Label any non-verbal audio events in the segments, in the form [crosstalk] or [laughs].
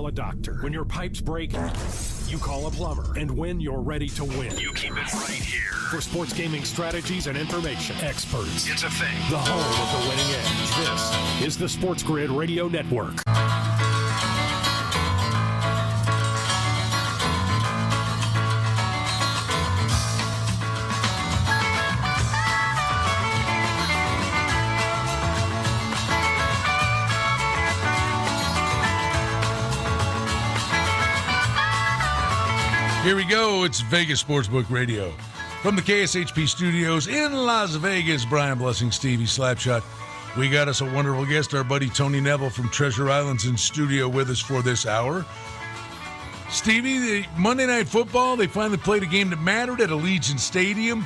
call a doctor. When your pipes break, you call a plumber. And when you're ready to win, you keep it right here. For sports gaming strategies and information, experts. It's a thing. The home of the winning edge. This is the Sports Grid Radio Network. Here we go. It's Vegas Sportsbook Radio. From the KSHP studios in Las Vegas, Brian Blessing, Stevie Slapshot. We got us a wonderful guest, our buddy Tony Neville from Treasure Islands in studio with us for this hour. Stevie, the Monday Night Football, they finally played a game that mattered at Allegiant Stadium.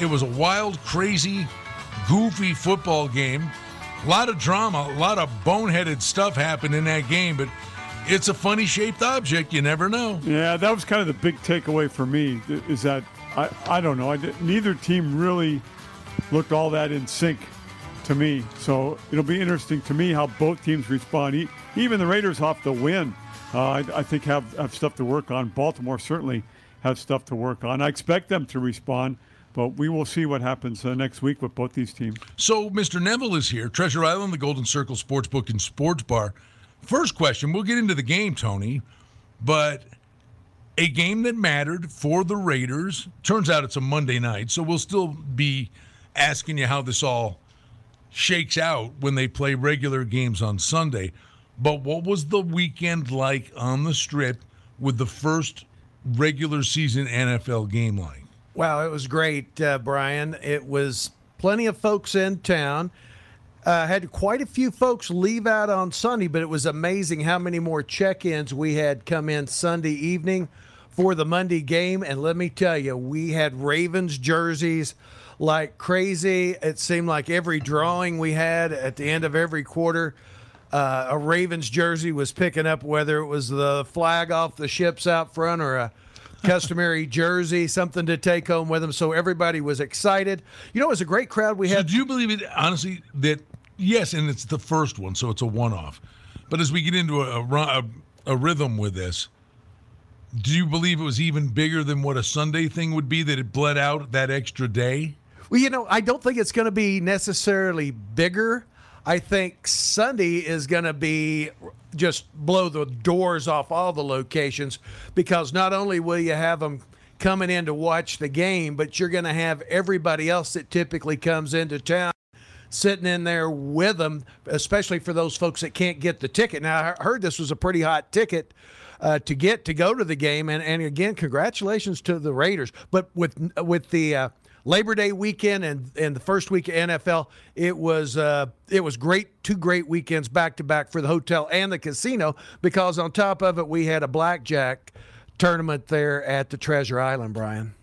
It was a wild, crazy, goofy football game. A lot of drama, a lot of boneheaded stuff happened in that game, but it's a funny shaped object. You never know. Yeah, that was kind of the big takeaway for me. Is that I, I don't know. I, neither team really looked all that in sync to me. So it'll be interesting to me how both teams respond. Even the Raiders off the win, uh, I, I, think have, have stuff to work on. Baltimore certainly has stuff to work on. I expect them to respond. But we will see what happens uh, next week with both these teams. So, Mr. Neville is here. Treasure Island, the Golden Circle Sportsbook and Sports Bar. First question, we'll get into the game, Tony, but a game that mattered for the Raiders. Turns out it's a Monday night, so we'll still be asking you how this all shakes out when they play regular games on Sunday. But what was the weekend like on the strip with the first regular season NFL game like? Wow, it was great, uh, Brian. It was plenty of folks in town. Uh, had quite a few folks leave out on Sunday, but it was amazing how many more check ins we had come in Sunday evening for the Monday game. And let me tell you, we had Ravens jerseys like crazy. It seemed like every drawing we had at the end of every quarter, uh, a Ravens jersey was picking up, whether it was the flag off the ships out front or a customary [laughs] jersey, something to take home with them. So everybody was excited. You know, it was a great crowd we had. So do you believe it, honestly, that yes, and it's the first one, so it's a one off. But as we get into a, a, a rhythm with this, do you believe it was even bigger than what a Sunday thing would be that it bled out that extra day? Well, you know, I don't think it's going to be necessarily bigger. I think Sunday is going to be just blow the doors off all the locations because not only will you have them coming in to watch the game, but you're going to have everybody else that typically comes into town sitting in there with them, especially for those folks that can't get the ticket. Now, I heard this was a pretty hot ticket. Uh, to get to go to the game, and, and again, congratulations to the Raiders. But with with the uh, Labor Day weekend and, and the first week of NFL, it was uh, it was great. Two great weekends back to back for the hotel and the casino because on top of it, we had a blackjack tournament there at the Treasure Island, Brian.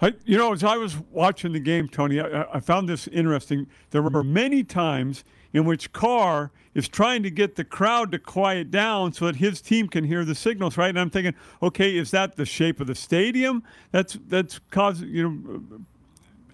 I, you know, as I was watching the game, Tony, I, I, found this interesting. There were many times in which Carr is trying to get the crowd to quiet down so that his team can hear the signals, right? And I'm thinking, okay, is that the shape of the stadium that's that's causing you know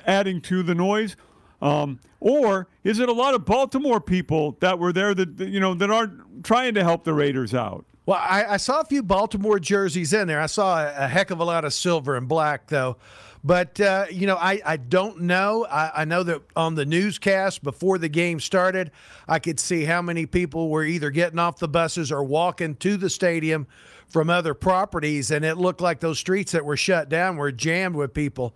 adding to the noise, um, or is it a lot of Baltimore people that were there that you know that aren't trying to help the Raiders out? Well, I, I saw a few Baltimore jerseys in there. I saw a, a heck of a lot of silver and black, though. But, uh, you know, I, I don't know. I, I, know that on the newscast before the game started, I could see how many people were either getting off the buses or walking to the stadium from other properties. And it looked like those streets that were shut down were jammed with people.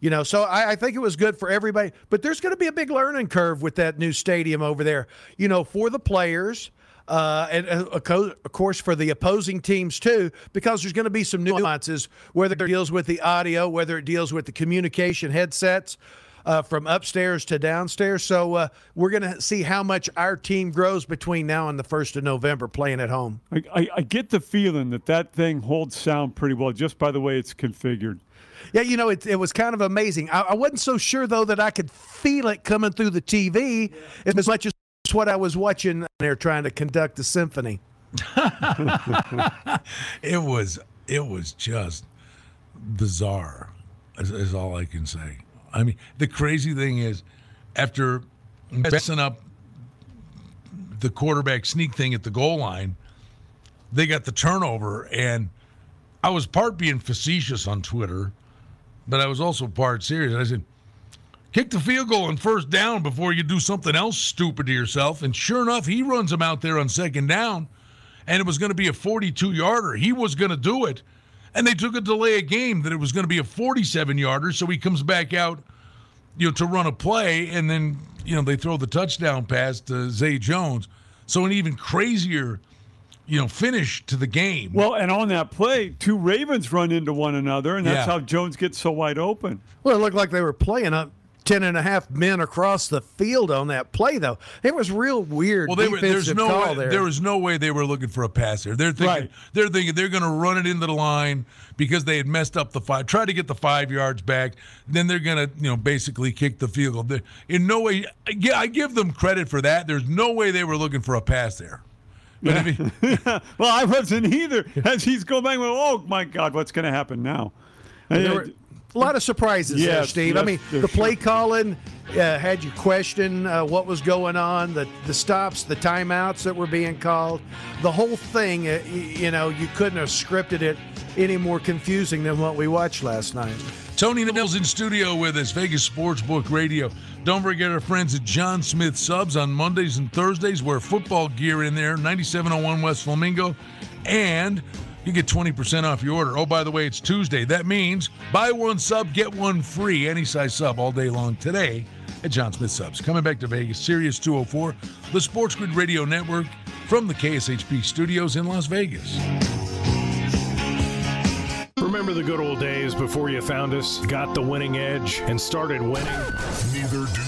You know, so I, I think it was good for everybody. But there's going to be a big learning curve with that new stadium over there, you know, for the players uh, and uh, of course for the opposing teams too, because there's going to be some nuances, whether it deals with the audio, whether it deals with the communication headsets. Uh, from upstairs to downstairs. So uh, we're going to see how much our team grows between now and the 1st of November playing at home. I, I, I, get the feeling that that thing holds sound pretty well just by the way it's configured. Yeah, you know, it, it was kind of amazing. I, I wasn't so sure, though, that I could feel it coming through the TV yeah. as much as what I was watching there trying to conduct the symphony. [laughs] it was it was just bizarre is, is, all I can say. I mean, the crazy thing is after messing up the quarterback sneak thing at the goal line, they got the turnover. And I was part being facetious on Twitter, but I was also part serious. I said, kick the field goal and first down before you do something else stupid to yourself. And sure enough, he runs them out there on second down, and it was going to be a 42 yarder. He was going to do it. And they took a delay a game that it was going to be a 47 yarder. So he comes back out, you know, to run a play, and then, you know, they throw the touchdown pass to Zay Jones. So an even crazier you know, finish to the game. Well, and on that play, two Ravens run into one another, and that's Yeah. how Jones gets so wide open. Well, it looked like they were playing up 10 and a half men across the field on that play, though. It was real weird Well, they were, there's no call way, there. there was no way they were looking for a pass there. They're thinking Right. they're thinking they're going to run it into the line because they had messed up the five, try to get the five yards back. Then they're going to you know basically kick the field goal. They're- In no way, yeah, I give them credit for that. There's no way they were looking for a pass there. But I mean, [laughs] well, I wasn't either. As he's going back, well, oh my God, what's going to happen now? There Uh, were a lot of surprises there, Yes, Steve. I mean, the play sure. calling uh, had you question uh, what was going on, the the stops, the timeouts that were being called, the whole thing. Uh, y- you know, you couldn't have scripted it any more confusing than what we watched last night. Tony Nils in studio with us, Vegas Sportsbook Radio. Don't forget our friends at Jon Smith Subs on Mondays and Thursdays. Wear football gear in there, 9701 West Flamingo. And you get 20% off your order. Oh, by the way, it's Tuesday. That means buy one sub, get one free, any size sub all day long today at Jon Smith Subs. Coming back to Vegas, Sirius 204, the Sports Grid Radio Network from the KSHP studios in Las Vegas. Remember the good old days before you found us, got the winning edge, and started winning? Neither do.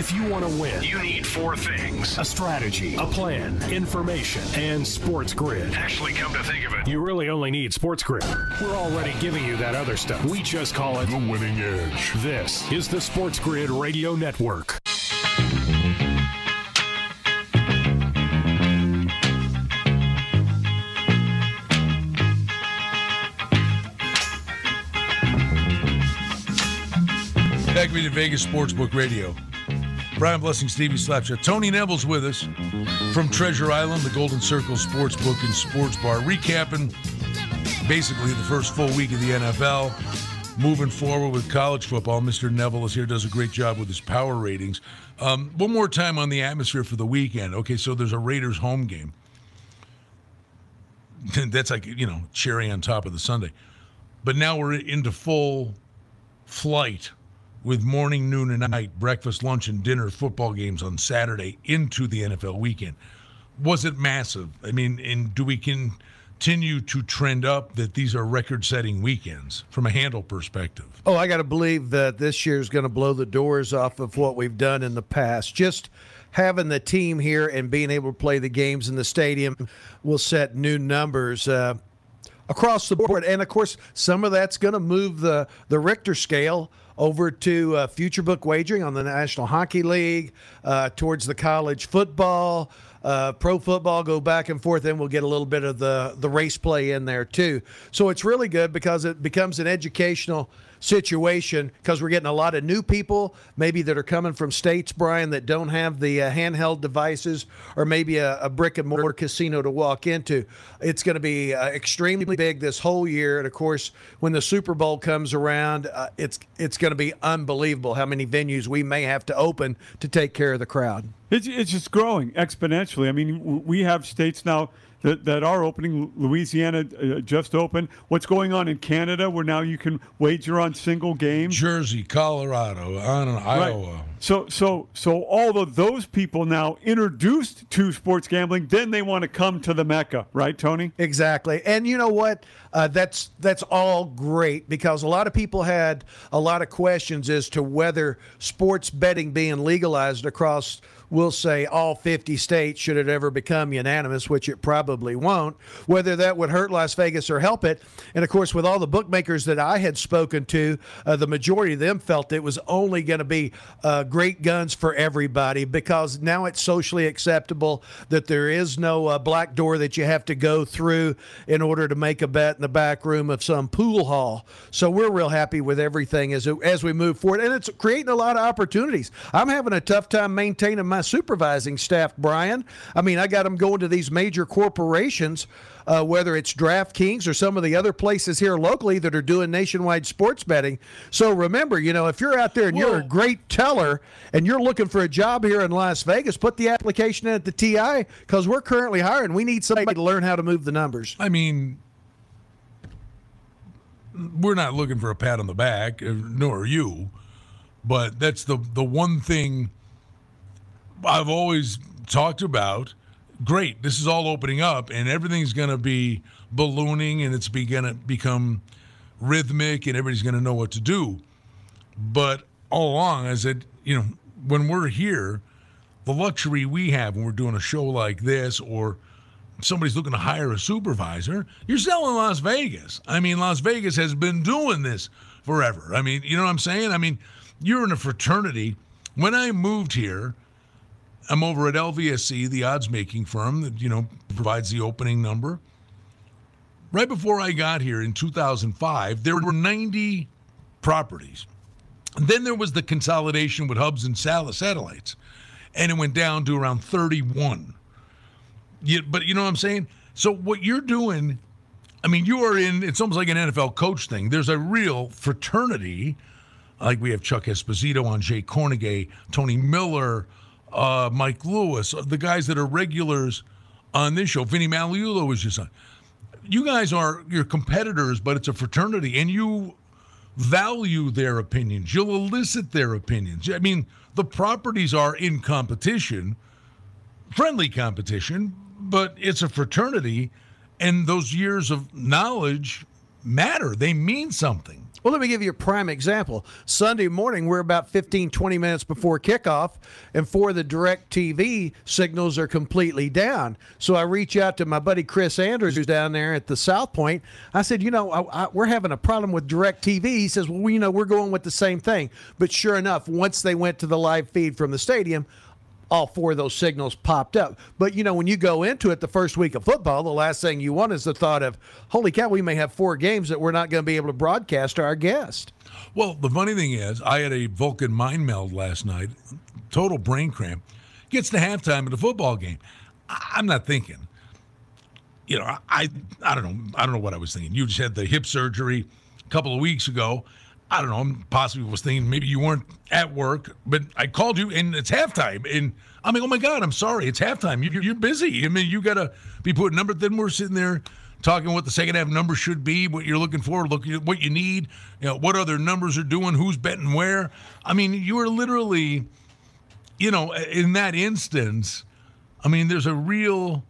If you want to win, you need four things a strategy, a plan, information, and Sports Grid. Actually, come to think of it, you really only need Sports Grid. We're already giving you that other stuff. We just call it the winning edge. This is the Sports Grid Radio Network. Back with you, Vegas Sportsbook Radio. Brian Blessing, Stevie Slapshot. Tony Neville's with us from Treasure Island, the Golden Circle Sportsbook and Sports Bar, recapping basically the first full week of the NFL. Moving forward with college football, Mr. Neville is here, does a great job with his power ratings. Um, one more time on the atmosphere for the weekend. Okay, so there's a Raiders home game. [laughs] That's like, you know, cherry on top of the Sunday. But now we're into full flight with morning, noon, and night, breakfast, lunch, and dinner football games on Saturday into the NFL weekend. Was it massive? I mean, and do we continue to trend up that these are record setting weekends from a handle perspective? Oh, I got to believe that this year is going to blow the doors off of what we've done in the past. Just having the team here and being able to play the games in the stadium will set new numbers. Uh, across the board. And of course, some of that's going to move the, the Richter scale over to uh, future book wagering on the National Hockey League, uh, towards the college football. Uh, pro football go back and forth, and we'll get a little bit of the, the race play in there too. So it's really good because it becomes an educational situation because we're getting a lot of new people, maybe that are coming from states, Brian, that don't have the uh, handheld devices or maybe a, a brick and mortar casino to walk into. It's going to be uh, extremely big this whole year, and of course, when the Super Bowl comes around, uh, it's it's going to be unbelievable how many venues we may have to open to take care of the crowd. It's, it's just growing exponentially. I mean, we have states now that, that are opening. Louisiana uh, just opened. What's going on in Canada where now you can wager on single games? Jersey, Colorado, I don't know, Iowa. So, so, so all of those people now introduced to sports gambling, then they want to come to the Mecca, right, Tony? Exactly, and you know what? Uh, that's that's all great because a lot of people had a lot of questions as to whether sports betting being legalized across we'll say all 50 states, should it ever become unanimous, which it probably won't, whether that would hurt Las Vegas or help it. And of course, with all the bookmakers that I had spoken to, uh, the majority of them felt it was only going to be uh, great guns for everybody because now it's socially acceptable that there is no uh, black door that you have to go through in order to make a bet in the back room of some pool hall. So we're real happy with everything as as we move forward, and it's creating a lot of opportunities. I'm having a tough time maintaining my supervising staff, Brian. I mean, I got them going to these major corporations. Uh, whether it's DraftKings or some of the other places here locally that are doing nationwide sports betting. So remember, you know, if you're out there and you're a great teller and you're looking for a job here in Las Vegas, put the application in at the TI because we're currently hiring. We need somebody to learn how to move the numbers. I mean, we're not looking for a pat on the back, uh, nor are you. But that's the the one thing I've always talked about. Great, this is all opening up, and everything's going to be ballooning, and it's going to become rhythmic, and everybody's going to know what to do. But all along, I said, you know, when we're here, the luxury we have when we're doing a show like this, or somebody's looking to hire a supervisor, you're selling Las Vegas. I mean, Las Vegas has been doing this forever. I mean, you know what I'm saying? I mean, you're in a fraternity. When I moved here, I'm over at LVSC, the odds making firm that, you know, provides the opening number. Right before I got here in 2005, there were 90 properties. And then there was the consolidation with hubs and satellites, and it went down to around 31. You, but you know what I'm saying? So what you're doing, I mean, you are in. It's almost like an NFL coach thing. There's a real fraternity, like we have Chuck Esposito on Jay Kornegay, Tony Miller, uh, Mike Lewis, the guys that are regulars on this show. Vinny Magliulo was just on. You guys are your competitors, but it's a fraternity, and you value their opinions. You'll elicit their opinions. I mean, the properties are in competition, friendly competition, but it's a fraternity, and those years of knowledge matter. They mean something. Well, let me give you a prime example. Sunday morning, we're about 15, 20 minutes before kickoff, and for the DirecTV, signals are completely down. So I reach out to my buddy Chris Andrews, who's down there at the South Point. I said, You know, I, I, we're having a problem with DirecTV. He says, Well, you know, we're going with the same thing. But sure enough, once they went to the live feed from the stadium, all four of those signals popped up. But you know, when you go into it the first week of football, the last thing you want is the thought of, holy cow, we may have four games that we're not going to be able to broadcast to our guest. Well, the funny thing is, I had a Vulcan mind meld last night, total brain cramp. Gets to halftime of the football game. I'm not thinking. You know, I I don't know. I don't know what I was thinking. You just had the hip surgery a couple of weeks ago. I don't know, I'm possibly was thinking maybe you weren't at work, but I called you and it's halftime. And I'm like, oh my God, I'm sorry. It's halftime. You, you're busy. I mean, you got to be putting numbers. Then we're sitting there talking what the second half number should be, what you're looking for, at what you need, you know, what other numbers are doing, who's betting where. I mean, you are literally, you know, in that instance, I mean, there's a real,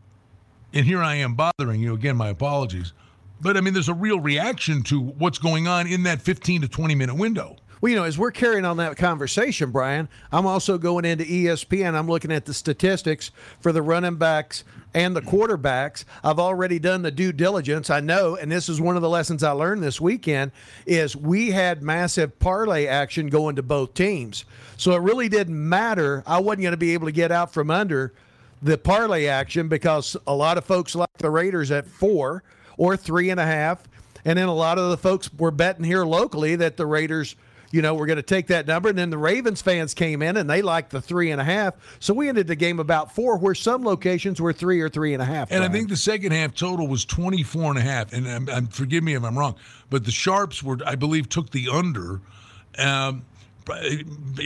and here I am bothering you again, my apologies but I mean, there's a real reaction to what's going on in that 15 to 20 minute window. Well, you know, as we're carrying on that conversation, Brian, I'm also going into ESPN. I'm looking at the statistics for the running backs and the quarterbacks. I've already done the due diligence. I know, and this is one of the lessons I learned this weekend, is we had massive parlay action going to both teams. So it really didn't matter. I wasn't going to be able to get out from under the parlay action because a lot of folks like the Raiders at four – or three and a half. And then a lot of the folks were betting here locally that the Raiders, you know, were going to take that number. And then the Ravens fans came in and they liked the three and a half. So we ended the game about four, where some locations were three or three and a half. And Brian. I think the second half total was 24 and a half. And I'm, I'm, forgive me if I'm wrong, but the Sharps were, I believe, took the under. Um,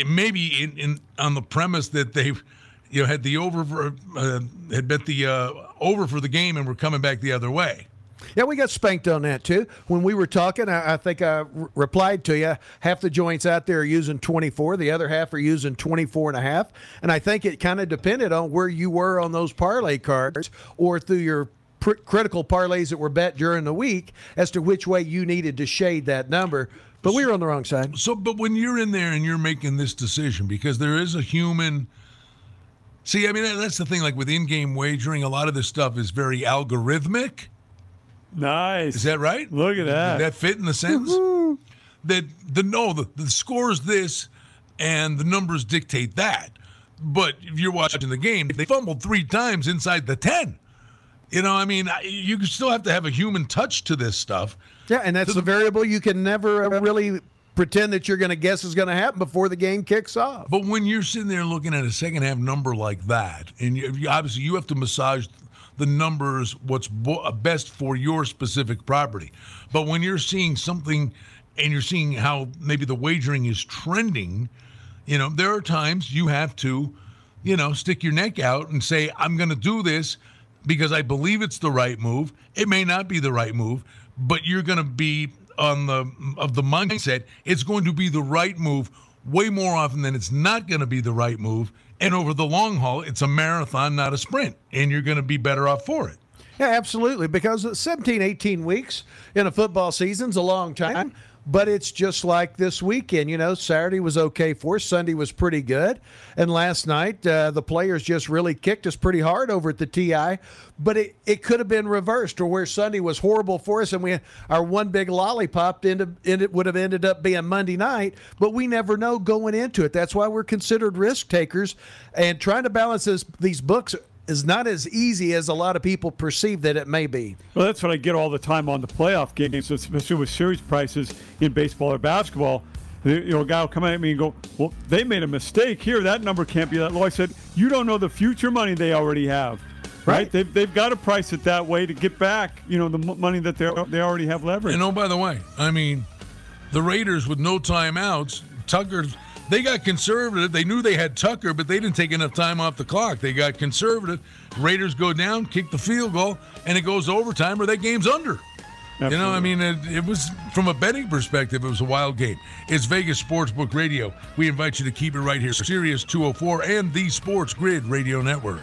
maybe in, in on the premise that they've you know had the over for, uh, had bet the uh, over for the game and were coming back the other way. Yeah, we got spanked on that too. When we were talking, I, I think I re- replied to you. Half the joints out there are using 24, the other half are using 24 and a half. And I think it kind of depended on where you were on those parlay cards or through your pr- critical parlays that were bet during the week as to which way you needed to shade that number. But we were on the wrong side. So, but when you're in there and you're making this decision, because there is a human See, I mean, that's the thing. Like with in-game wagering, a lot of this stuff is very algorithmic. Nice. Is that right? Look at that. Did that fit in the sense that the no, the, the score is this, and the numbers dictate that. But if you're watching the game, they fumbled three times inside the ten. You know, I mean, you still have to have a human touch to this stuff. Yeah, and that's the variable you can never uh, really pretend that you're going to guess is going to happen before the game kicks off. But when you're sitting there looking at a second half number like that, and you, you- obviously you have to massage the numbers what's bo- uh, best for your specific property. But when you're seeing something and you're seeing how maybe the wagering is trending, you know, there are times you have to, you know, stick your neck out and say, I'm going to do this because I believe it's the right move. It may not be the right move, but you're going to be on the of the mindset it's going to be the right move way more often than it's not going to be the right move. And over the long haul, it's a marathon, not a sprint, and you're going to be better off for it. Yeah, absolutely. Because 17, 18 weeks in a football season's a long time. But it's just like this weekend. You know, Saturday was okay for us. Sunday was pretty good. And last night, uh, the players just really kicked us pretty hard over at the TI. But it, it could have been reversed, or where Sunday was horrible for us, and we our one big lollipop ended, ended would have ended up being Monday night. But we never know going into it. That's why we're considered risk takers, and trying to balance this, these books is not as easy as a lot of people perceive that it may be. Well, that's what I get all the time on the playoff games, especially with series prices in baseball or basketball. You know, a guy will come at me and go, "Well, they made a mistake here. That number can't be that low." I said, "You don't know the future money they already have, right? Right. They've, they've got to price it that way to get back, you know, the money that they they already have leverage." And oh, by the way, I mean, the Raiders with no timeouts, Tucker, they got conservative. They knew they had Tucker, but they didn't take enough time off the clock. They got conservative. Raiders go down, kick the field goal, and it goes overtime, or that game's under. You know, I mean, it, it was from a betting perspective, it was a wild game. It's Vegas Sportsbook Radio. We invite you to keep it right here, Sirius 204 and the Sports Grid Radio Network.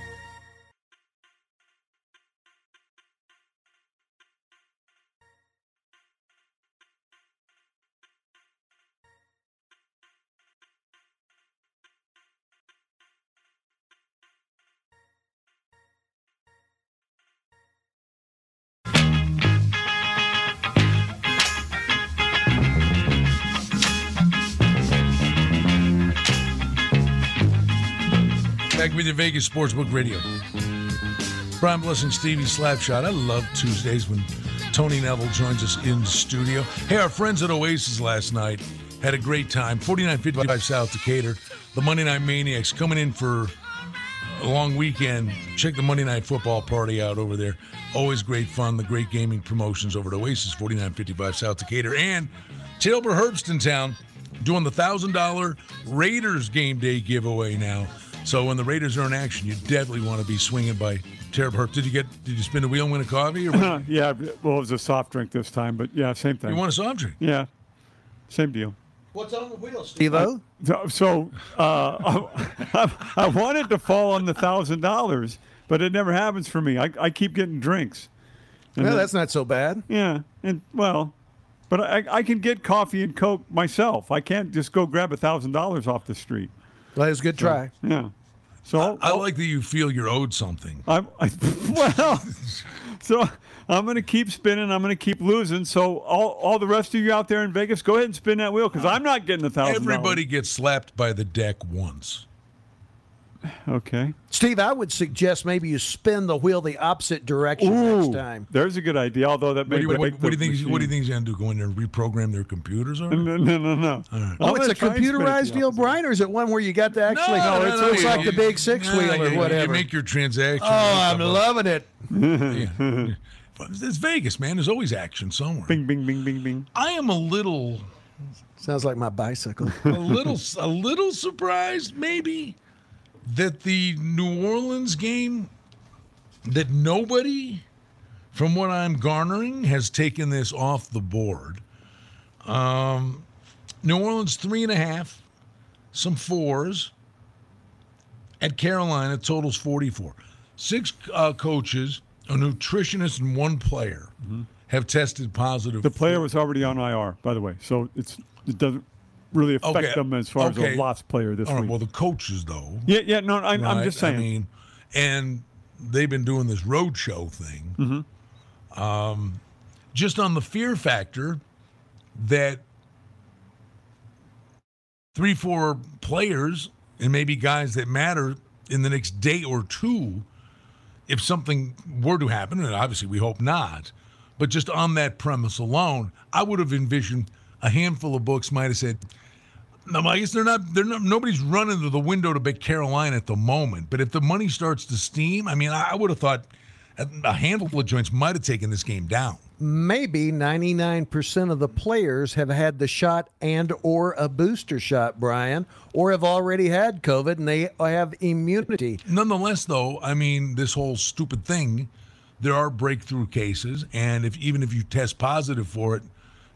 Back with your Vegas Sportsbook Radio. Brian Blessing, Stevie Slapshot. I love Tuesdays when Tony Neville joins us in studio. Hey, our friends at Oasis last night had a great time. 4955 South Decatur. The Monday Night Maniacs coming in for a long weekend. Check the Monday Night Football party out over there. Always great fun. The great gaming promotions over at Oasis 4955 South Decatur. And Terrible Herbst's doing the $1,000 Raiders game day giveaway now. So when the Raiders are in action, you definitely want to be swinging by Terrible Herb. Did you get? Did you spin the wheel and win a coffee? Or [laughs] yeah, well, it was a soft drink this time, but yeah, same thing. you want a soft drink? yeah, same deal. What's on the wheel, Steve O? So, so uh, [laughs] I, I wanted to fall on the thousand dollars, but it never happens for me. I, I keep getting drinks. And Well, then- that's not so bad. yeah, and well, but I, I can get coffee and coke myself. I can't just go grab a thousand dollars off the street. Well, that's a good try. Yeah, so I like that you feel you're owed something. I'm I, [laughs] well, so I'm going to keep spinning. I'm going to keep losing. So all, all the rest of you out there in Vegas, go ahead and spin that wheel because I'm not getting a thousand. Everybody gets slapped by the deck once. Okay. Steve, I would suggest maybe you spin the wheel the opposite direction next time. There's a good idea. Although that What may do you, what, what do you the think? What do you think he's gonna do? Go in there and reprogram their computers? Or No, no, no, no. right. Oh, it's a try and spin it the computerized deal. Brian, or is it one where you got to actually? no, it's, no, it's you- like the big six no, wheel or whatever. You make your transaction. oh, I'm loving it. [laughs] Yeah. But It's Vegas, man. There's always action somewhere. Bing, bing, bing, bing, bing. I am a little, Sounds like my bicycle. a little, [laughs] a little surprised, maybe, that the New Orleans game, that nobody, from what I'm garnering, has taken this off the board. Um, New Orleans three and a half, some fours. At Carolina, totals 44. Six uh, coaches, a nutritionist, and one player have tested positive. The player was already on IR, by the way, so it's it doesn't really affect Okay, them as far as okay. a lost player this All right, week. well, the coaches, though. yeah, yeah, no, I, I'm right? just saying. I mean, and they've been doing this road show thing. Mm-hmm. Um, just on the fear factor that three, four players and maybe guys that matter in the next day or two, if something were to happen, and obviously we hope not, but just on that premise alone, I would have envisioned a handful of books might have said, no, I guess they're not. They're not. Nobody's running to the window to bet Carolina at the moment. But if the money starts to steam, I mean, I, I would have thought a handful of joints might have taken this game down. maybe 99% of the players have had the shot and or a booster shot brian or have already had covid and they have immunity Nonetheless, though, I mean, this whole stupid thing, there are breakthrough cases, and if even if you test positive for it,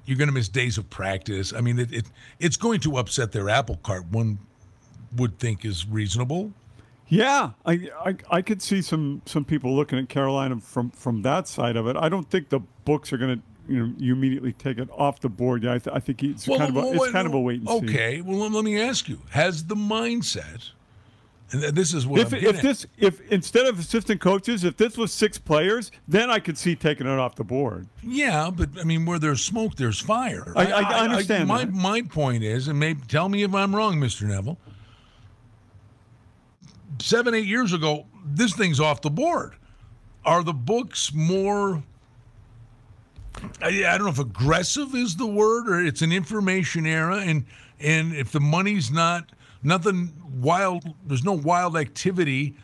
you're going to miss days of practice. I mean, it, it it's going to upset their apple cart. One would think is reasonable. Yeah, I, I I could see some some people looking at Carolina from from that side of it. I don't think the books are going to you know you immediately take it off the board. Yeah, I, th- I think it's kind of a, it's wait, kind of a wait and see. Okay, well, let me ask you: Has the mindset, and th- this is what If, if this if instead of assistant coaches, if this was six players, then I could see taking it off the board. Yeah, but I mean, where there's smoke, there's fire. I- I understand my that. my point is, and maybe tell me if I'm wrong, Mister Neville. Seven, eight years ago, this thing's off the board. Are the books more? I, I don't know if aggressive is the word, or it's an information era, and and if the money's not nothing wild, there's no wild activity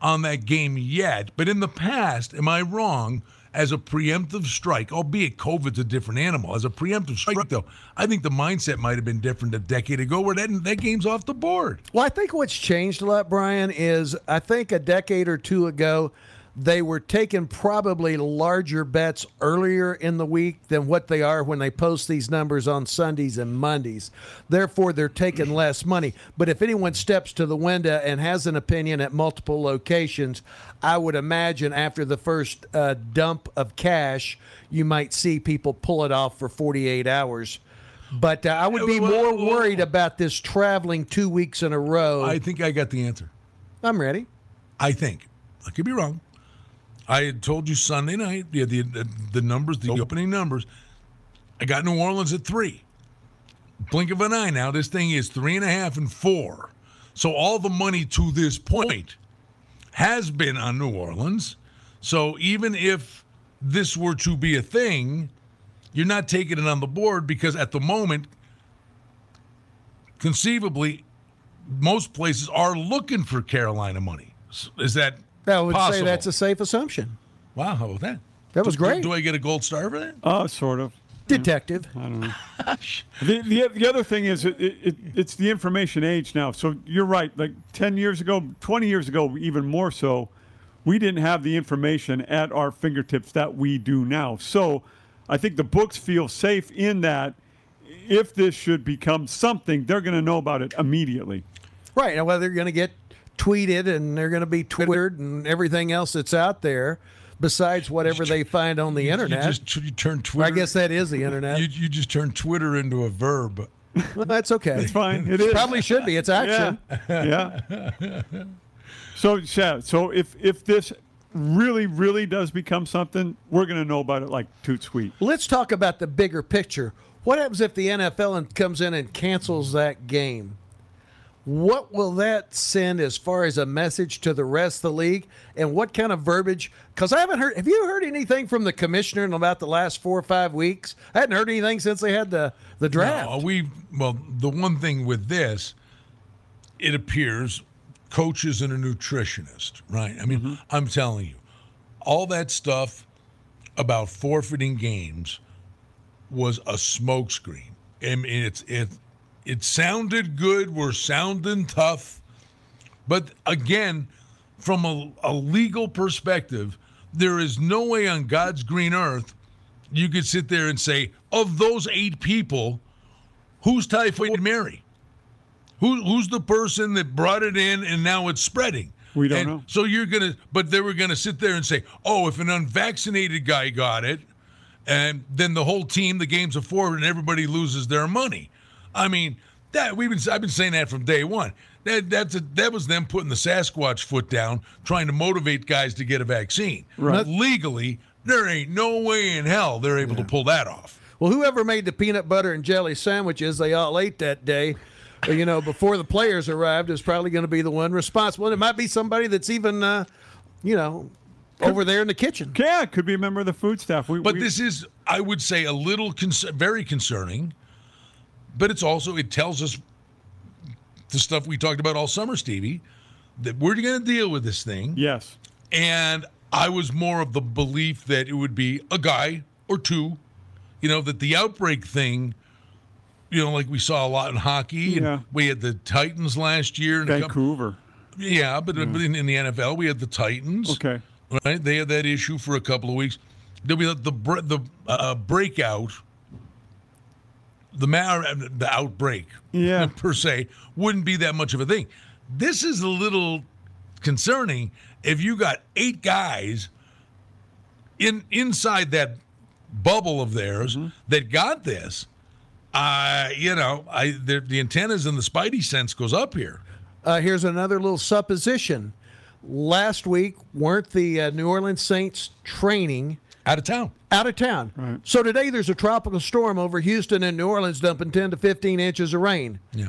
on that game yet. But in the past, am I wrong? As a preemptive strike, albeit COVID's a different animal. As a preemptive strike, though, I think the mindset might have been different a decade ago, where that that game's off the board. Well, I think what's changed a lot, Brian, is I think a decade or two ago, they were taking probably larger bets earlier in the week than what they are when they post these numbers on Sundays and Mondays. Therefore, they're taking less money. But if anyone steps to the window and has an opinion at multiple locations, I would imagine after the first uh, dump of cash, you might see people pull it off for 48 hours. But uh, I would be more worried about this traveling two weeks in a row. I think I got the answer. I'm ready. I think I could be wrong. I had told you Sunday night, yeah, the, the the numbers, the opening numbers. I got New Orleans at three. Blink of an eye. Now this thing is three and a half and four. So all the money to this point has been on New Orleans. So even if this were to be a thing, you're not taking it on the board because at the moment, conceivably, most places are looking for Carolina money. Is that I would say that's a safe assumption. wow? How about that? That was Do- great. Do, I get a gold star for that? Uh, sort of. Detective. I don't [laughs] The, the, the other thing is it, it, it's the information age now. So you're right. Like 10 years ago, 20 years ago, even more so, we didn't have the information at our fingertips that we do now. So I think the books feel safe in that if this should become something, they're going to know about it immediately. Right. And whether you're going to get tweeted and they're going to be twittered and everything else that's out there besides whatever they find on the internet. You just you turn I guess that is the internet. you, you just turn Twitter into a verb. well, that's okay. It's fine. It is. Probably should be. It's action. Yeah. yeah. So, yeah, so if if this really, really does become something, we're going to know about it like toot sweet. Let's talk about the bigger picture. What happens if the NFL and- comes in and cancels that game? What will that send as far as a message to the rest of the league? And what kind of verbiage? Because I haven't heard. Have you heard anything from the commissioner in about the last four or five weeks? I hadn't heard anything since they had the the draft. No, we well, the one thing with this, it appears, coaches and a nutritionist, right? I mean, mm-hmm. I'm telling you, all that stuff about forfeiting games was a smokescreen. I mean, it's it it sounded good. We're sounding tough, but again, from a, a legal perspective, there is no way on God's green earth you could sit there and say, of those eight people, Who's Typhoid Mary? Who, who's the person that brought it in and now it's spreading? We don't And know. So you're gonna, but they were gonna sit there and say, "Oh, if an unvaccinated guy got it, and then the whole team, the game's a forward, and everybody loses their money." I mean, that we've been, I've been saying that from day one. That that's a, that was them putting the Sasquatch foot down, trying to motivate guys to get a vaccine. Right. Legally, there ain't no way in hell they're able to pull that off. Well, whoever made the peanut butter and jelly sandwiches they all ate that day, you know, before the players arrived, is probably going to be the one responsible. And it might be somebody that's even, uh, you know, over there in the kitchen. Yeah, could be a member of the food staff. We, But we- this is, I would say, a little con- very concerning. But it's also it tells us the stuff we talked about all summer, Stevie, that we're going to deal with this thing. yes. And I was more of the belief that it would be a guy or two, you know, that the outbreak thing, you know, like we saw a lot in hockey. and Yeah. we had the Titans last year. and a couple- Vancouver. yeah, but, but in, in the NFL, we had the Titans. Okay. Right? They had that issue for a couple of weeks. Then we had the the uh, breakout, the ma- the outbreak, Yeah. [laughs] per se, wouldn't be that much of a thing. This is a little concerning if you got eight guys in inside that bubble of theirs Mm-hmm. that got this. Uh, you know, I the, the antennas and the spidey sense goes up here. Uh, here's another little supposition. Last week, weren't the uh, New Orleans Saints training Out of town. out of town? So today there's a tropical storm over Houston and New Orleans dumping 10 to 15 inches of rain. Yeah.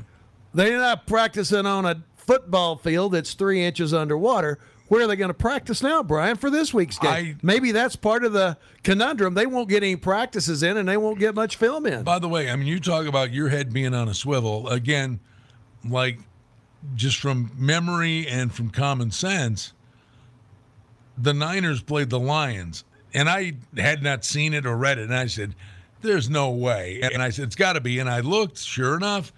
They're not practicing on a football field that's three inches underwater. Where are they going to practice now, Brian, for this week's game? I- Maybe that's part of the conundrum. They won't get any practices in and they won't get much film in. By the way, I mean, you talk about your head being on a swivel. Again, like just from memory and from common sense, the Niners played the Lions. And I had not seen it or read it. And I said, there's no way. And I said, it's got to be. And I looked, sure enough,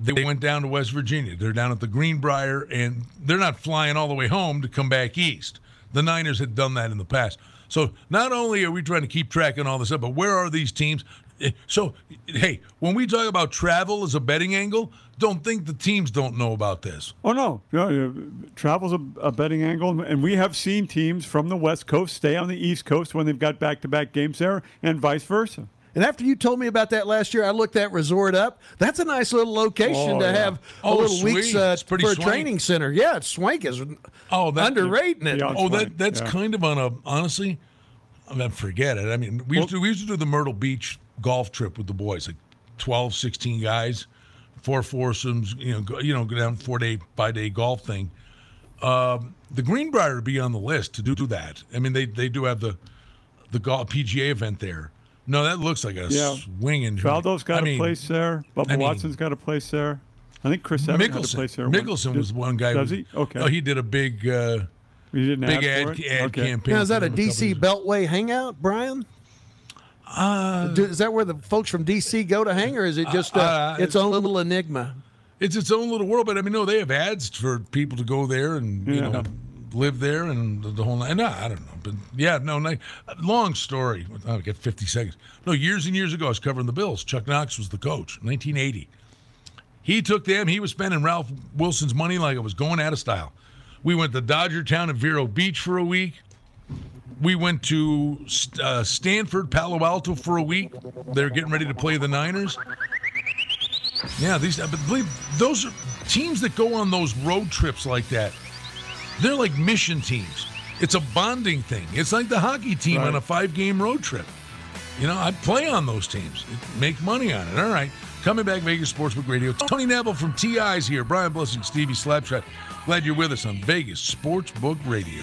they went down to West Virginia. They're down at the Greenbrier, and they're not flying all the way home to come back east. The Niners had done that in the past. So not only are we trying to keep track and all this stuff, but where are these teams? So, hey, when we talk about travel as a betting angle, don't think the teams don't know about this. Oh no, no travel's a, a betting angle, and we have seen teams from the West Coast stay on the East Coast when they've got back-to-back games there, and vice versa. And after you told me about that last year, I looked that resort up. That's a nice little location Oh, to yeah. have a Oh, little weeks uh, It's pretty for a swank. training center. Yeah, it's swank is Oh, that- underrating it. Yeah. Oh, That's that that's Yeah. kind of on a honestly. I mean, forget it. I mean, we used to we used to do the Myrtle Beach golf trip with the boys, like 12, 16 guys, four foursomes. You know, go, you know, go down four day, five day golf thing. Um, the Greenbrier would be on the list to do, do that. I mean, they they do have the the golf PGA event there. No, that looks like a Yeah. swinging. Faldo's got I mean, place there. Bubba I mean- Watson's got a place there. I think Chris Evans had a Mickelson. place there. Mickelson was one guy. Does he? Okay. No, he did a big uh, You didn't big ad, ad okay. campaign. Now, is that a DC Beltway hangout, Brian? Uh, is that where the folks from DC go to hang, or is it just uh, uh, its own little enigma? It's its own little world, but I mean, no, they have ads for people to go there and you Yeah. know live there and the, the whole. No, I don't know, but yeah, no, no long story. I'll get fifty seconds. No, years and years ago, I was covering the Bills. Chuck Knox was the coach, 1980. He took them. He was spending Ralph Wilson's money like it was going out of style. We went to Dodger Town and Vero Beach for a week. We went to uh, Stanford, Palo Alto for a week. They're getting ready to play the Niners. Yeah, these. But believe those are teams that go on those road trips like that. They're like mission teams. It's a bonding thing. It's like the hockey team Right. on a five-game road trip. You know, I play on those teams. Make money on it. All right. Coming back, Vegas Sportsbook Radio. Tony Neville from TI's here. Brian Blessing, Stevie Slapshot. Glad you're with us on Vegas Sportsbook Radio.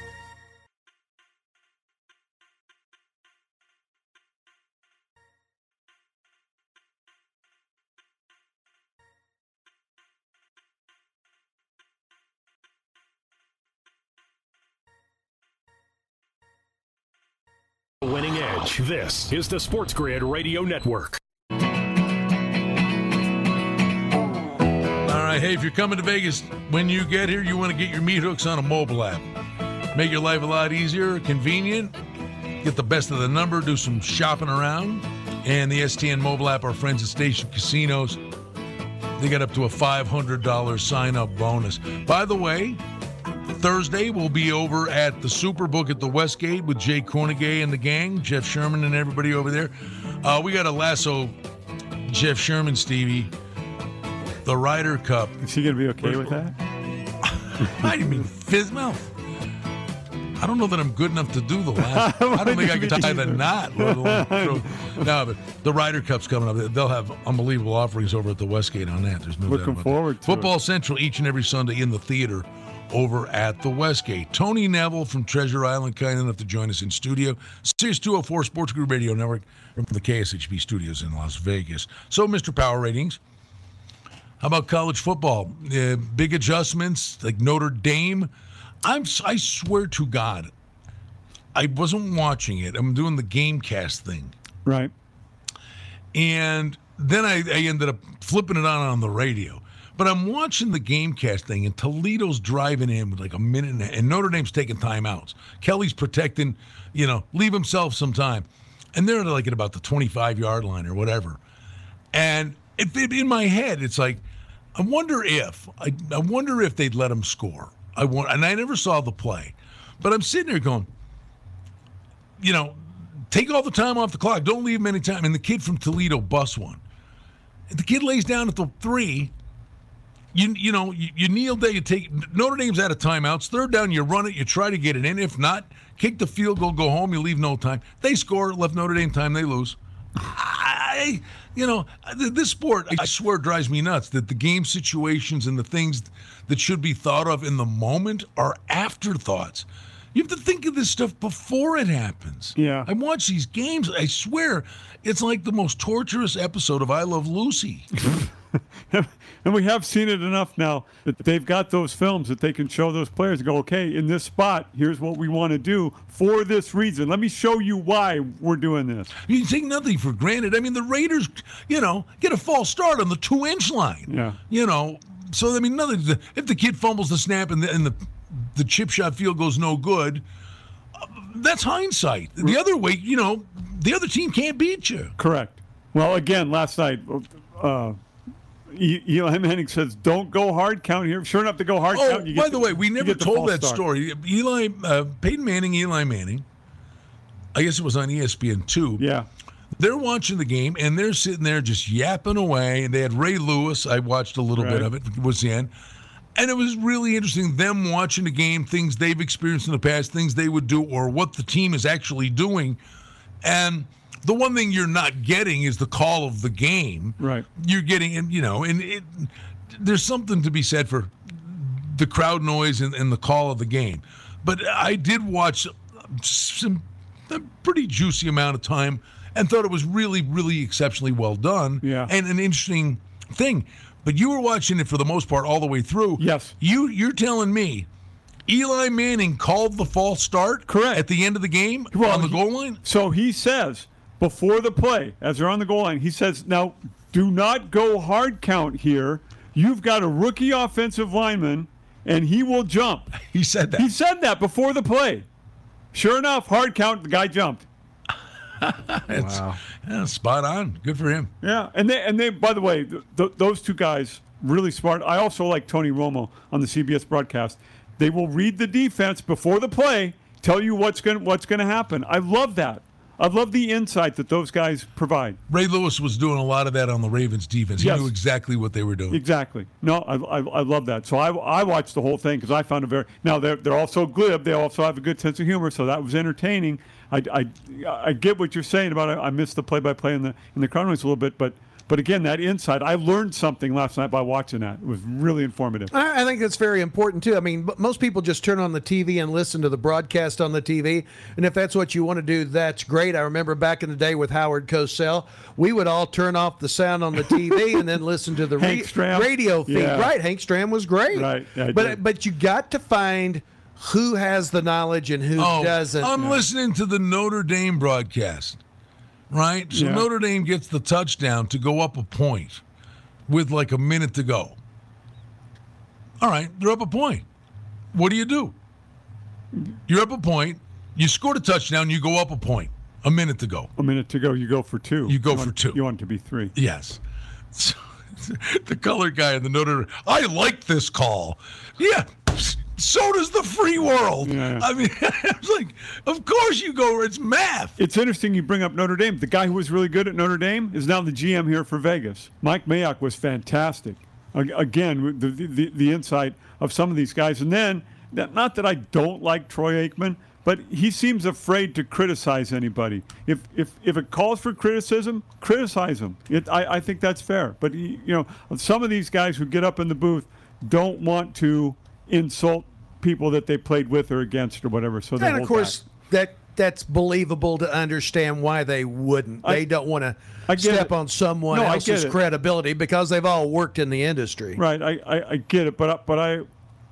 Edge. This is the Sports Grid Radio Network. All right, hey, if you're coming to Vegas, when you get here, you want to get your meat hooks on a mobile app. Make your life a lot easier, convenient, get the best of the number, do some shopping around. And the STN mobile app, our friends at Station Casinos, they got up to a $500 sign up bonus. By the way, Thursday we'll be over at the Superbook at the Westgate with Jay Kornegay and the gang, Jeff Sherman and everybody over there. Uh, we got a lasso Jeff Sherman, Stevie, the Ryder Cup. Is he going to be okay with that? [laughs] I didn't mean fizz mouth. I don't know that I'm good enough to do the last. [laughs] I don't think I can tie the knot. Let alone [laughs] throw- no, but the Ryder Cup's coming up. They'll have unbelievable offerings over at the Westgate on that. There's no doubt Looking about forward that. to it. Football Central each and every Sunday in the theater over at the Westgate. Tony Neville from Treasure Island, kind enough to join us in studio. Sirius 204 Sports Grid Radio Network from the KSHP studios in Las Vegas. So, Mr. Power Ratings, how about college football? Uh, big adjustments like Notre Dame. I'm I swear to God, I wasn't watching it. I'm doing the GameCast thing, Right. and then I, I ended up flipping it on on the radio. But I'm watching the GameCast thing, and Toledo's driving in with like a minute, and, a, and Notre Dame's taking timeouts. Kelly's protecting, you know, leave himself some time, and they're like at about the 25 yard line or whatever. And it, it- in my head, it's like, I wonder if I, I wonder if they'd let him score. I want, and I never saw the play, but I'm sitting there going, you know, take all the time off the clock. Don't leave him any time. And the kid from Toledo busts one. The kid lays down at the three. You you know you, you kneel there. You take Notre Dame's out of timeouts. Third down, you run it. You try to get it in. If not, kick the field goal, go home. You leave no time. They score. Left Notre Dame time. They lose. I, you know, this sport, I swear, drives me nuts that the game situations and the things that should be thought of in the moment are afterthoughts. You have to think of this stuff before it happens. Yeah. I watch these games. I swear, it's like the most torturous episode of I Love Lucy. [laughs] [laughs] And we have seen it enough now that they've got those films that they can show those players and go, okay, in this spot, here's what we want to do for this reason. Let me show you why we're doing this. You take nothing for granted. I mean, the Raiders, you know, get a false start on the two inch line. Yeah. You know, so I mean, nothing. If the kid fumbles the snap and the, and the the chip shot field goes no good, uh, that's hindsight. The other way, you know, the other team can't beat you. Correct. Well, again, last night, uh, Eli Manning says, "Don't go hard count here." Sure enough, to go hard Oh, count. you by get the way, we never told that start. story. Eli, uh, Peyton Manning, Eli Manning. I guess it was on ESPN two. Yeah. they're watching the game and they're sitting there just yapping away. And they had Ray Lewis. I watched a little bit of it. Was the end. And it was really interesting them watching the game, things they've experienced in the past, things they would do, or what the team is actually doing. And the one thing you're not getting is the call of the game. Right. You're getting, and you know, and it, there's something to be said for the crowd noise and, and the call of the game. But I did watch some a pretty juicy amount of time and thought it was really, really exceptionally well done. Yeah. And an interesting thing. But you were watching it for the most part all the way through. Yes. You you're telling me Eli Manning called the false start Correct. at the end of the game Well, on the he- goal line? So he says before the play, as they're on the goal line, he says, "Now, do not go hard count here. You've got a rookie offensive lineman, and he will jump." [laughs] He said that. He said that before the play. Sure enough, hard count, the guy jumped. [laughs] It's- yeah, spot on. Good for him. Yeah, and they and they. By the way, th- th- those two guys really smart. I also like Tony Romo on the CBS broadcast. They will read the defense before the play, tell you what's going what's going to happen. I love that. I love the insight that those guys provide. Ray Lewis was doing a lot of that on the Ravens defense. He knew exactly what they were doing. Exactly. No, I, I, I love that. So I, I watched the whole thing because I found it very. Now they're they're also glib. They also have a good sense of humor, so that was entertaining. I, I, I get what you're saying about it. I missed the play-by-play in the in the Chronicles a little bit, but but again, that insight. I learned something last night by watching that. It was really informative. I I think that's very important too. I mean, b- most people just turn on the TV and listen to the broadcast on the TV, and if that's what you want to do, that's great. I remember back in the day with Howard Cosell, we would all turn off the sound on the TV [laughs] and then listen to the Hank radio feed. Yeah. Right, Hank Stram was great. Right, I but did. but you got to find who has the knowledge and who Oh, doesn't. I'm listening to the Notre Dame broadcast, right? So Yeah. Notre Dame gets the touchdown to go up a point with like a minute to go. All right, they're up a point. What do you do? You're up a point. You scored a touchdown. You go up a point. A minute to go. A minute to go, you go for two. You go want- for two. You want it to be three. Yes. So, [laughs] the color guy in the Notre I like this call. Yeah. So does the free world. Yeah. I mean, [laughs] it's like, of course you go. Where it's math. It's interesting you bring up Notre Dame. The guy who was really good at Notre Dame is now the GM here for Vegas. Mike Mayock was fantastic. Again, the, the, the insight of some of these guys. And then, not that I don't like Troy Aikman, but he seems afraid to criticize anybody. If, if, if it calls for criticism, criticize him. It, I, I think that's fair. But, you know, some of these guys who get up in the booth don't want to insult people that they played with or against or whatever. So and of course, back. that that's believable to understand why they wouldn't. I- they don't want to step it. on someone No, else's credibility because they've all worked in the industry. Right, I, I, I get it, but I- but I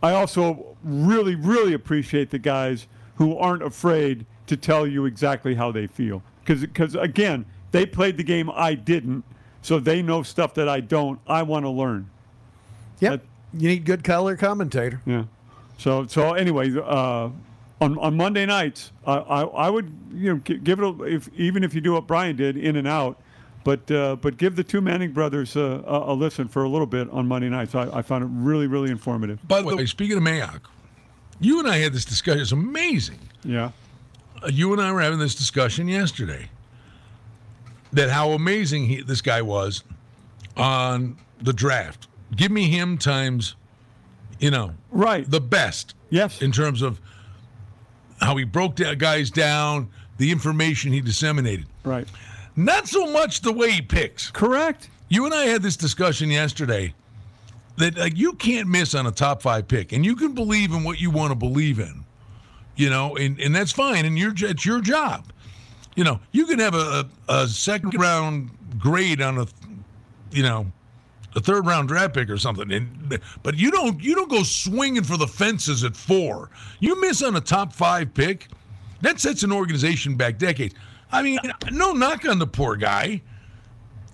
I also really really appreciate the guys who aren't afraid to tell you exactly how they feel because again they played the game I didn't, so they know stuff that I don't. I want to learn. Yep. That- you need good color commentator. Yeah. So so anyway, uh, on on Monday nights, I, I I would you know give it a, if even if you do what Brian did in and out. But, uh, but give the two Manning brothers uh, a, a listen for a little bit on Monday nights. I, I found it really, really informative. By the way, speaking of Mayock, you and I had this discussion. It's amazing. Yeah. Uh, you and I were having this discussion yesterday that how amazing he, this guy was on the draft. Give me him times, you know, Right. the best yes. in terms of how he broke guys down, the information he disseminated. right. Not so much the way he picks. Correct. You and I had this discussion yesterday that like you can't miss on a top five pick, and you can believe in what you want to believe in, you know, and, and that's fine, and your it's your job. You know, you can have a, a, a second round grade on a, you know, a third round draft pick or something, and but you don't you don't go swinging for the fences at four. You miss on a top five pick, that sets an organization back decades. I mean, no knock on the poor guy.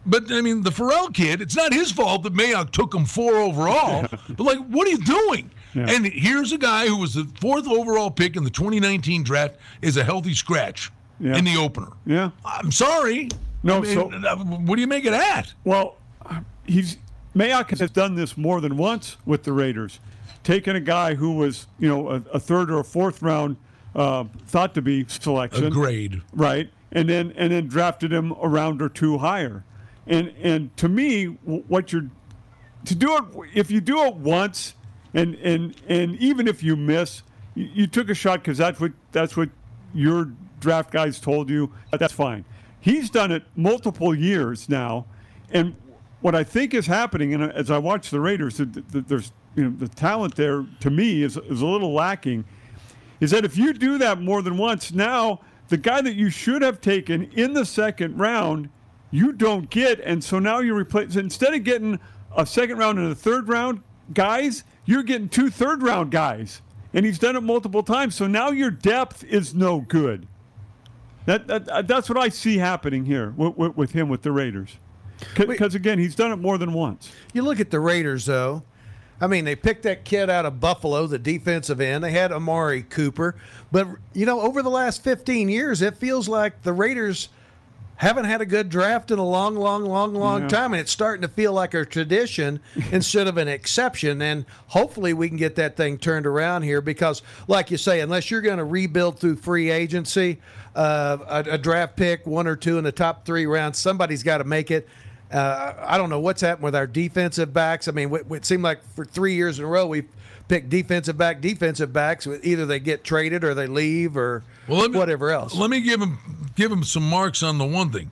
But I mean, the Ferrell kid, it's not his fault that Mayock took him four overall. [laughs] but like, what are you doing? Yeah. And here's a guy who was the fourth overall pick in the 2019 draft, is a healthy scratch Yeah. in the opener. Yeah. I'm sorry. No, I mean, so- uh, what do you make of that? Well, he's Mayock has done this more than once with the Raiders, taking a guy who was you know a, a third or a fourth round uh, thought to be selection, A grade. right, and then and then drafted him a round or two higher, and and to me, what you're to do it if you do it once, and and and even if you miss, you, you took a shot because that's what that's what your draft guys told you. That's fine. He's done it multiple years now, and what I think is happening, and as I watch the Raiders, th- th- there's you know the talent there to me is is a little lacking. Is that if you do that more than once, now the guy that you should have taken in the second round, you don't get, and so now you replace instead of getting a second round and a third round guys, you're getting two third round guys, and he's done it multiple times. So now your depth is no good. That, that that's what I see happening here with, with, with him with the Raiders, because again he's done it more than once. You look at the Raiders, though. I mean, they picked that kid out of Buffalo, the defensive end. They had Amari Cooper. But, you know, over the last 15 years, it feels like the Raiders haven't had a good draft in a long, long, long, long Yeah. time. And it's starting to feel like a tradition [laughs] instead of an exception. And hopefully we can get that thing turned around here because, like you say, unless you're going to rebuild through free agency, uh, a, a draft pick, one or two in the top three rounds, somebody's got to make it. Uh, I don't know what's happened with our defensive backs. I mean, it, it seemed like for three years in a row we've picked defensive back, defensive backs. Either they get traded or they leave or let me- whatever else. Let me give him give him some marks on the one thing.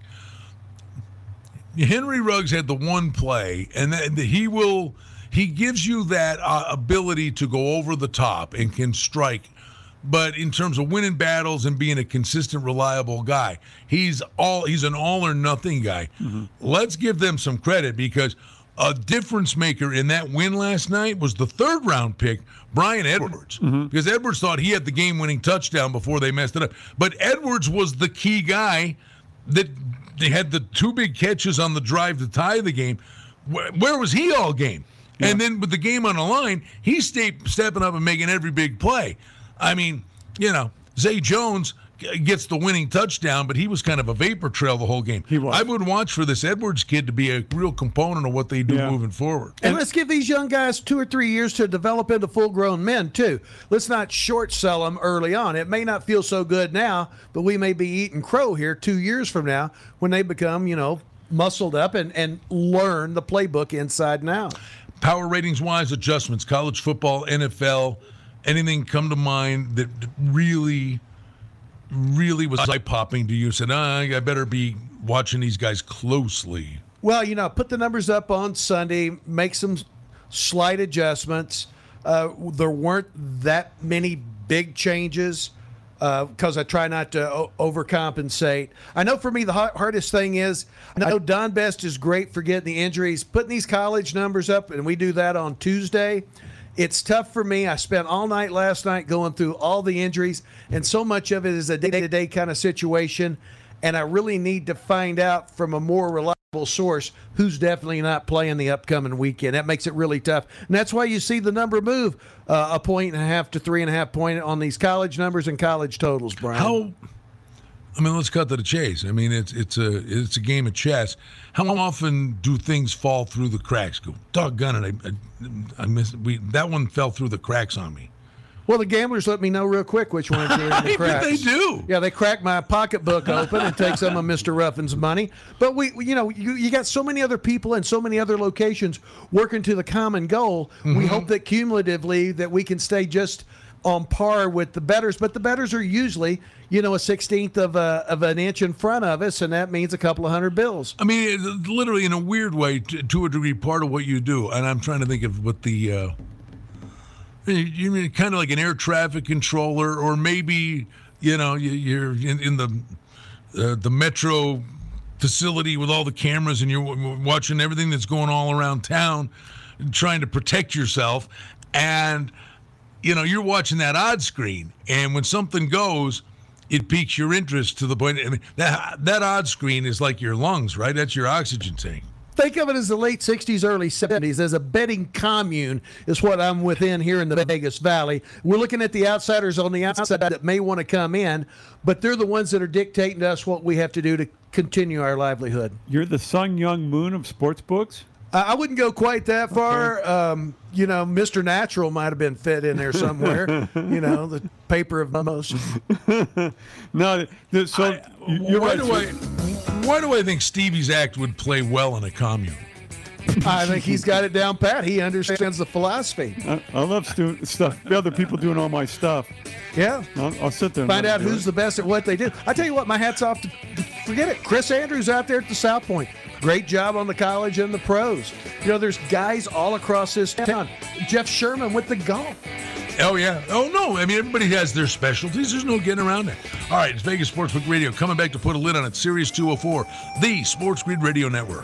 Henry Ruggs had the one play, and he will he gives you that uh, ability to go over the top and can strike. But in terms of winning battles and being a consistent, reliable guy, he's all he's an all or nothing guy. Let's give them some credit because a difference maker in that win last night was the third round pick, Bryan Edwards, mm-hmm. because Edwards thought he had the game winning touchdown before they messed it up. But Edwards was the key guy that they had the two big catches on the drive to tie the game. Where, where was he all game? Yeah. And then with the game on the line, he stayed stepping up and making every big play. I mean, you know, Zay Jones gets the winning touchdown, but he was kind of a vapor trail the whole game. He was. I would watch for this Edwards kid to be a real component of what they do yeah. moving forward. And, and let's give these young guys two or three years to develop into full grown men, too. Let's not short sell them early on. It may not feel so good now, but we may be eating crow here two years from now when they become, you know, muscled up and, and learn the playbook inside and out. Power ratings wise, adjustments, college football, NFL, anything come to mind that really really was eye popping to you? Said, ah, I better be watching these guys closely. Well, you know, put the numbers up on Sunday, make some slight adjustments. Uh, there weren't that many big changes because uh, I try not to o- overcompensate. I know for me, the hardest thing is I know Don Best is great for getting the injuries, putting these college numbers up, and we do that on Tuesday. It's tough for me. I spent all night last night going through all the injuries, and so much of it is a day to day kind of situation. And I really need to find out from a more reliable source who's definitely not playing the upcoming weekend. That makes it really tough. And that's why you see the number move uh, a point and a half to three and a half point on these college numbers and college totals, Brian. How I mean, let's cut to the chase. I mean, it's it's a it's a game of chess. How often do things fall through the cracks? Go, doggone it! I, I, I missed. We that one fell through the cracks on me. Well, the gamblers let me know real quick which ones are in the [laughs] cracks. they do. Yeah, they crack my pocketbook open and take some of Mr. Ruffin's money. But we, you know, you, you got so many other people and so many other locations working to the common goal. Mm-hmm. We hope that cumulatively that we can stay just on par with the betters. But the betters are usually, you know, a sixteenth of a of an inch in front of us, and that means a couple of hundred bills. I mean, literally in a weird way, to, to a degree, part of what you do. And I'm trying to think of what the. Uh, you mean kind of like an air traffic controller, or maybe you know you're in, in the uh, the metro facility with all the cameras, and you're watching everything that's going all around town, trying to protect yourself, and you know you're watching that odd screen, and when something goes. It piques your interest to the point. I mean, that that odd screen is like your lungs, right? That's your oxygen tank. Think of it as the late 60s, early 70s, as a betting commune, is what I'm within here in the Vegas Valley. We're looking at the outsiders on the outside that may want to come in, but they're the ones that are dictating to us what we have to do to continue our livelihood. You're the Sun Myung Moon of sports books? I wouldn't go quite that far. Okay. Um, you know, Mr. Natural might have been fit in there somewhere. you know, the paper of most. [laughs] no, so I, why right. do I why do I think Stevie's act would play well in a commune? I think he's got it down pat. He understands the philosophy. I, I love stu- stuff. The other people doing all my stuff. Yeah, I'll, I'll sit there. And find out who's it. the best at what they do. I tell you what, my hat's off. To, forget it. Chris Andrews out there at the South Point. Great job on the college and the pros. You know, there's guys all across this town. Jeff Sherman with the golf. Oh, yeah. Oh, no. I mean, everybody has their specialties. There's no getting around it. All right, it's Vegas Sportsbook Radio coming back to put a lid on it. Sirius 204, the Sports Grid Radio Network.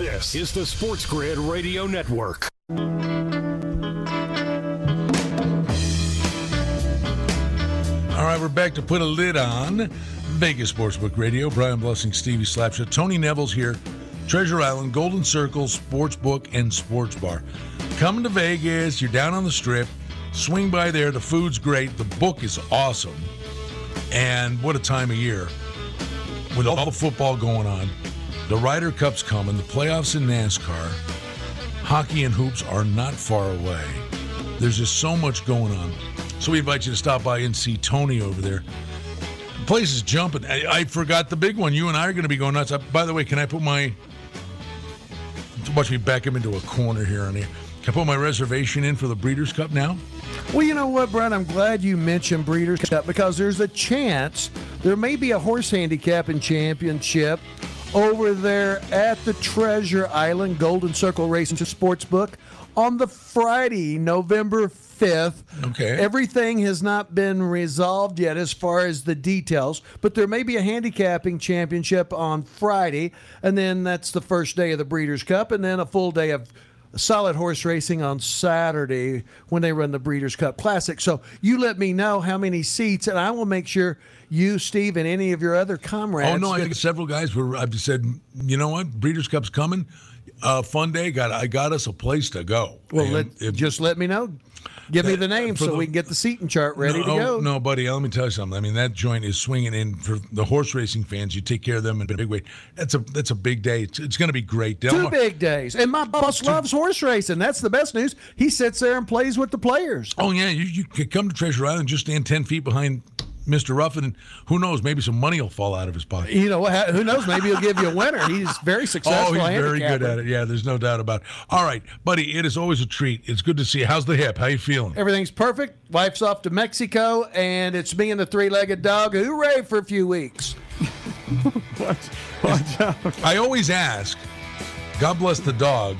This is the Sports Grid Radio Network. All right, we're back to put a lid on Vegas Sportsbook Radio. Brian Blessing, Stevie Slapshot, Tony Neville's here. Treasure Island, Golden Circle, Sportsbook, and Sports Bar. Coming to Vegas, you're down on the strip. Swing by there. The food's great. The book is awesome. And what a time of year with all the football going on. The Ryder Cup's coming, the playoffs in NASCAR, hockey and hoops are not far away. There's just so much going on. So we invite you to stop by and see Tony over there. The place is jumping. I, I forgot the big one. You and I are going to be going nuts. Uh, by the way, can I put my. Watch me back him into a corner here on here. Can I put my reservation in for the Breeders' Cup now? Well, you know what, Brent? I'm glad you mentioned Breeders' Cup because there's a chance there may be a horse handicap handicapping championship over there at the Treasure Island Golden Circle Racing Sportsbook on the Friday, November 5th. Okay. Everything has not been resolved yet as far as the details, but there may be a handicapping championship on Friday, and then that's the first day of the Breeders' Cup, and then a full day of solid horse racing on Saturday when they run the Breeders' Cup Classic. So you let me know how many seats, and I will make sure you, Steve, and any of your other comrades. Oh no, I think several guys were. I've said, you know what, Breeders' Cup's coming. Uh, fun day. Got I got us a place to go. well, let, if- just let me know. Give me the name so the- we can get the seating chart ready no, to go. No, buddy, let me tell you something. I mean, that joint is swinging in for the horse racing fans. You take care of them in a big way. That's a that's a big day. It's, it's going to be great. Two Delmar- big days. And my boss loves horse racing. That's the best news. He sits there and plays with the players. Oh yeah, you, you could come to Treasure Island, just stand ten feet behind Mr. Ruffin, and who knows, maybe some money will fall out of his pocket. You know, who knows? Maybe he'll give you a winner. He's very successful. Oh, he's very good at it. Yeah, there's no doubt about it. All right, buddy, it is always a treat. It's good to see you. How's the hip? How you feeling? Everything's perfect. Wife's off to Mexico, and it's me and the three-legged dog. Hooray for a few weeks. [laughs] Watch, watch out. I always ask, God bless the dog,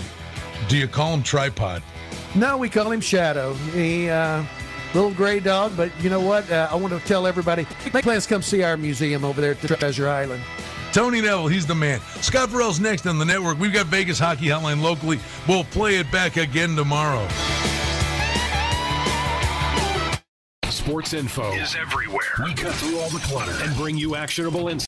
do you call him tripod? No, we call him Shadow. He uh, little gray dog, but you know what? Uh, I want to tell everybody. Make plans to come see our museum over there at the Treasure Island. Tony Neville, he's the man. Scott Ferrall's next on the network. We've got Vegas Hockey Hotline locally. We'll play it back again tomorrow. Sports info is everywhere. We cut through all the clutter and bring you actionable insights.